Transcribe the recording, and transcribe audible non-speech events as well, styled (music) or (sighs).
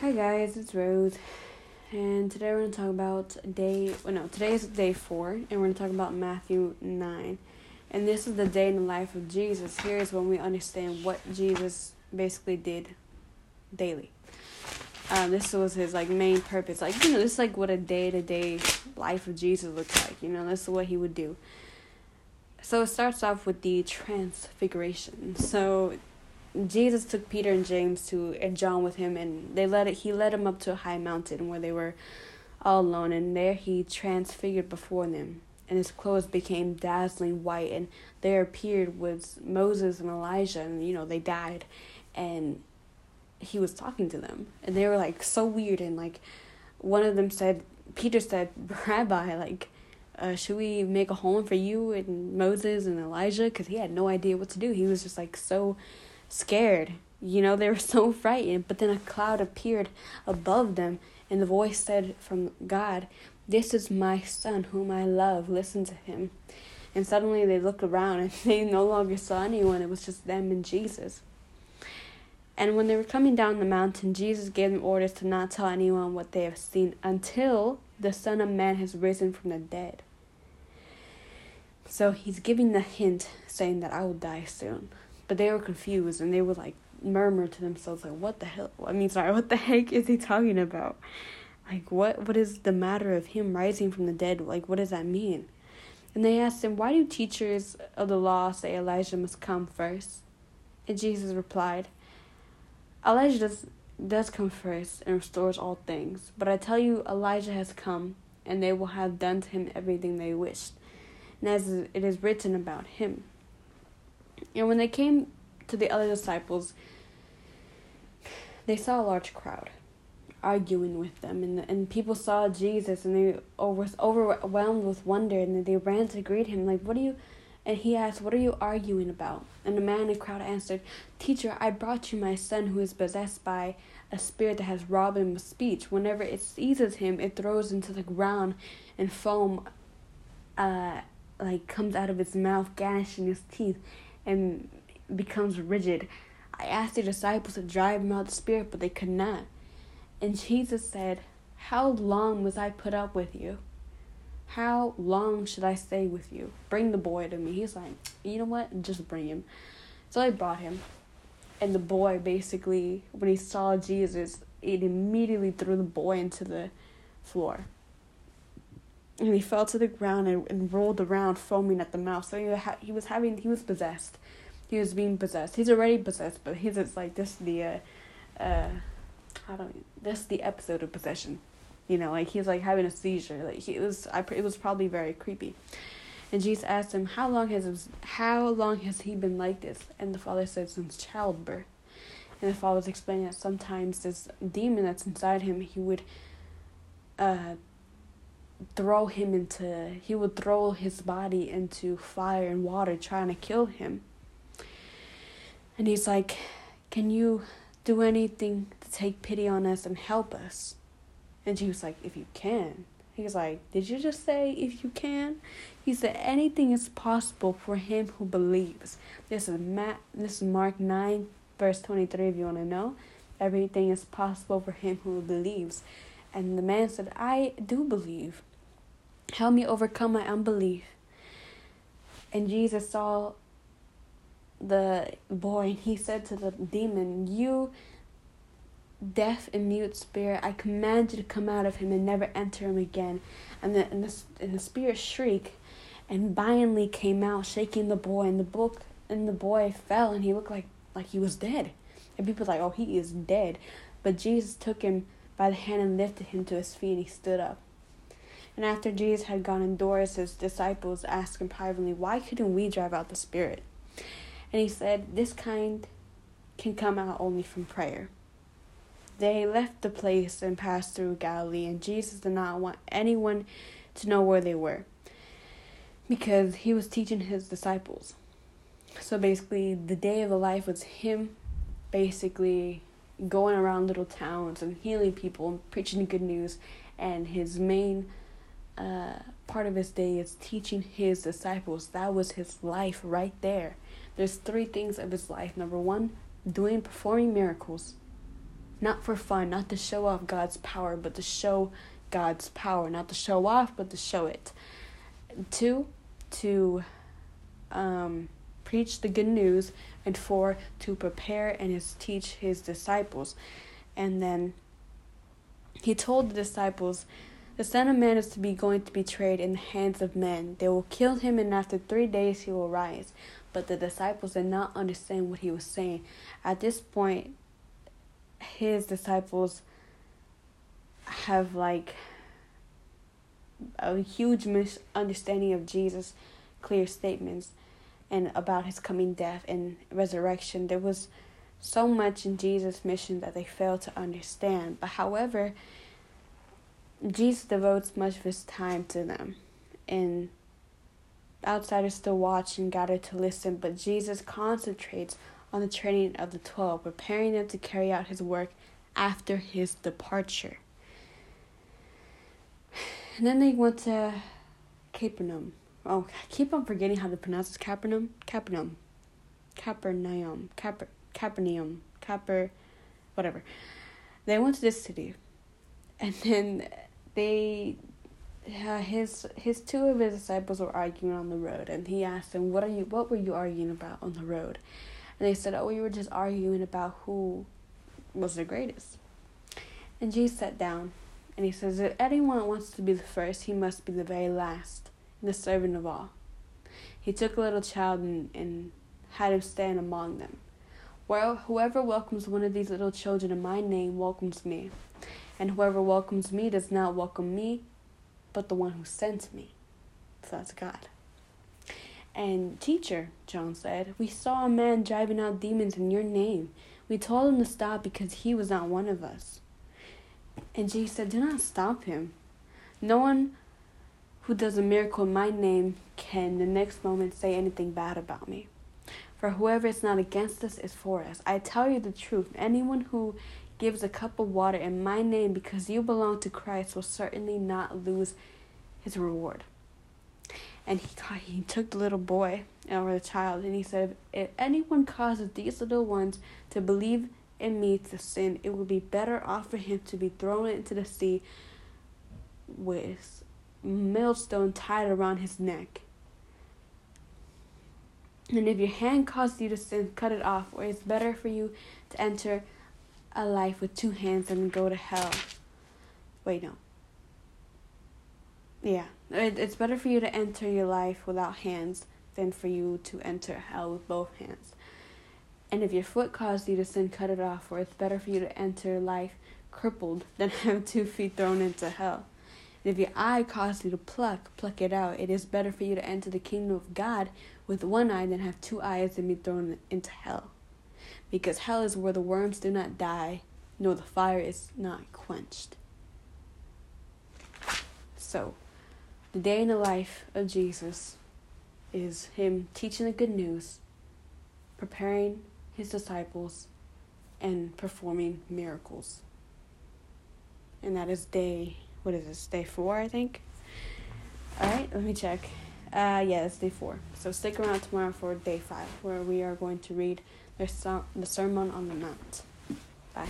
Hi guys, it's Rose, and today we're gonna talk about day. Well, no, today is day four, and we're gonna talk about Matthew nine, and this is the day in the life of Jesus. Here is when we understand what Jesus basically did daily. Um, this was his like main purpose. Like you know, this is like what a day to day life of Jesus looks like. You know, this is what he would do. So it starts off with the transfiguration. So Jesus took Peter and James to and John with him, and they led it. He led them up to a high mountain where they were all alone, and there he transfigured before them, and his clothes became dazzling white, and there appeared was Moses and Elijah, and you know they died, and he was talking to them, and they were like so weird, and like one of them said, Peter said, (laughs) Rabbi, like. Uh, should we make a home for you and Moses and Elijah? Because he had no idea what to do. He was just like so scared. You know, they were (laughs) so frightened. But then a cloud appeared above them, and the voice said from God, This is my son whom I love. Listen to him. And suddenly they looked around and (laughs) they no longer saw anyone. It was just them and Jesus. And when they were coming down the mountain, Jesus gave them orders to not tell anyone what they have seen until the Son of Man has risen from the dead. So he's giving the hint saying that I will die soon. But they were confused and they would like murmur to themselves like what the hell I mean sorry, (laughs) what the heck is he talking about? Like what what is the matter of him rising from the dead? Like what does that mean? And they asked him, Why do teachers of the law say Elijah must come first? And Jesus replied, Elijah does does come first and restores all things. But I tell you, Elijah has come, and they will have done to him everything they wished. And as it is written about him. And when they came to the other disciples, they saw a large crowd arguing with them, and and people saw Jesus, and they were overwhelmed with wonder, and they ran to greet him, like, "What are you?" And he asked, "What are you arguing about?" And the man in the crowd answered, "Teacher, I brought you my son who is possessed by a spirit that has robbed him of speech. Whenever it seizes him, it throws into the ground, and foam, uh, like comes out of its mouth, gnashing his teeth." And becomes rigid. I asked the disciples to drive him out the spirit, but they could not. And Jesus said, How long must I put up with you? How long should I stay with you? Bring the boy to me. He's like, You know what? Just bring him. So I brought him. And the boy basically, when he saw Jesus, it immediately threw the boy into the floor. And he fell to the ground and, and rolled around, foaming at the mouth. So he, ha- he was having, he was possessed. He was being possessed. He's already possessed, but he's just like this. The, uh, uh, I don't. This the episode of possession. You know, like he's like having a seizure. Like he it was. I. It was probably very creepy. And Jesus asked him, "How long has how long has he been like this?" And the father said, "Since childbirth." And the father was explaining that sometimes this demon that's inside him, he would, uh, throw him into. He would throw his body into fire and water, trying to kill him. And he's like, "Can you do anything to take pity on us and help us?" And she was like, "If you can." he was like, Did you just say if you can? He said, Anything is possible for him who believes. This is Matt this is Mark nine verse twenty three if you wanna know. Everything is possible for him who believes. And the man said, I do believe. Help me overcome my unbelief. And Jesus saw the boy and he said to the demon, You deaf and mute spirit, I command you to come out of him and never enter him again. And the and the, and the spirit shrieked and violently came out, shaking the boy. And the book and the boy fell, and he looked like like he was dead. And people were like, "Oh, he is dead," but Jesus took him by the hand and lifted him to his feet, and he stood up. And after Jesus had gone indoors, his disciples asked him privately, "Why couldn't we drive out the spirit?" And he said, "This kind can come out only from prayer." They left the place and passed through Galilee, and Jesus did not want anyone to know where they were because he was teaching his disciples. So basically, the day of the life was him basically going around little towns and healing people and preaching the good news, and his main uh, part of his day is teaching his disciples. That was his life right there. There's three things of his life. Number one, doing performing miracles Not for fun, not to show off God's power, but to show God's power. Not to show off, but to show it. Two, to um, preach the good news. And four, to prepare and his, teach his disciples. And then he told the disciples, The Son of Man is to be going to be betrayed in the hands of men. They will kill him, and after three days he will rise. But the disciples did not understand what he was saying. At this point, his disciples have like a huge misunderstanding of Jesus' clear statements and about his coming death and resurrection. There was so much in Jesus' mission that they failed to understand. But however, Jesus devotes much of his time to them. And outsiders still watch and gather to listen, but Jesus concentrates on the training of the twelve, preparing them to carry out his work after his departure. (sighs) And then they went to Capernaum. Oh, I keep on forgetting how to pronounce this. Capernaum? Capernaum. Capernaum. Caper, Capernaum. Caper. Whatever. They went to this city. And then they. Uh, his his two of his disciples were arguing on the road, and he asked them, "What are you? What were you arguing about on the road?" And they said, "Oh, we were just arguing about who was the greatest." And Jesus sat down and he says, If anyone wants to be the first, he must be the very last, the servant of all. He took a little child and, and had him stand among them. Well, whoever welcomes one of these little children in my name welcomes me, and whoever welcomes me does not welcome me, but the one who sent me. So that's God. And teacher, John said, we saw a man driving out demons in your name. We told him to stop because he was not one of us. And Jesus said, Do not stop him. No one who does a miracle in my name can the next moment say anything bad about me. For whoever is not against us is for us. I tell you the truth. Anyone who gives a cup of water in my name because you belong to Christ will certainly not lose his reward. And he, he took the little boy or the child and he said, If anyone causes these little ones to believe in me to sin, it would be better off for him to be thrown into the sea with millstone tied around his neck. And if your hand causes you to sin, cut it off, or it's better for you to enter a life with two hands than go to hell. Wait, no. Yeah, it, it's better for you to enter your life without hands than for you to enter hell with both hands. And if your foot caused you to sin, cut it off, for it's better for you to enter life crippled than (laughs) have two feet thrown into hell. And if your eye caused you to pluck, pluck it out. It is better for you to enter the kingdom of God with one eye than have two eyes and be thrown into hell. Because hell is where the worms do not die, nor the fire is not quenched. So, the day in the life of Jesus is Him teaching the good news, preparing his disciples and performing miracles. And that is day, what is this, day four, I think? Alright, let me check. Uh, yeah, it's day four. So stick around tomorrow for day five, where we are going to read the, the Sermon on the Mount. Bye.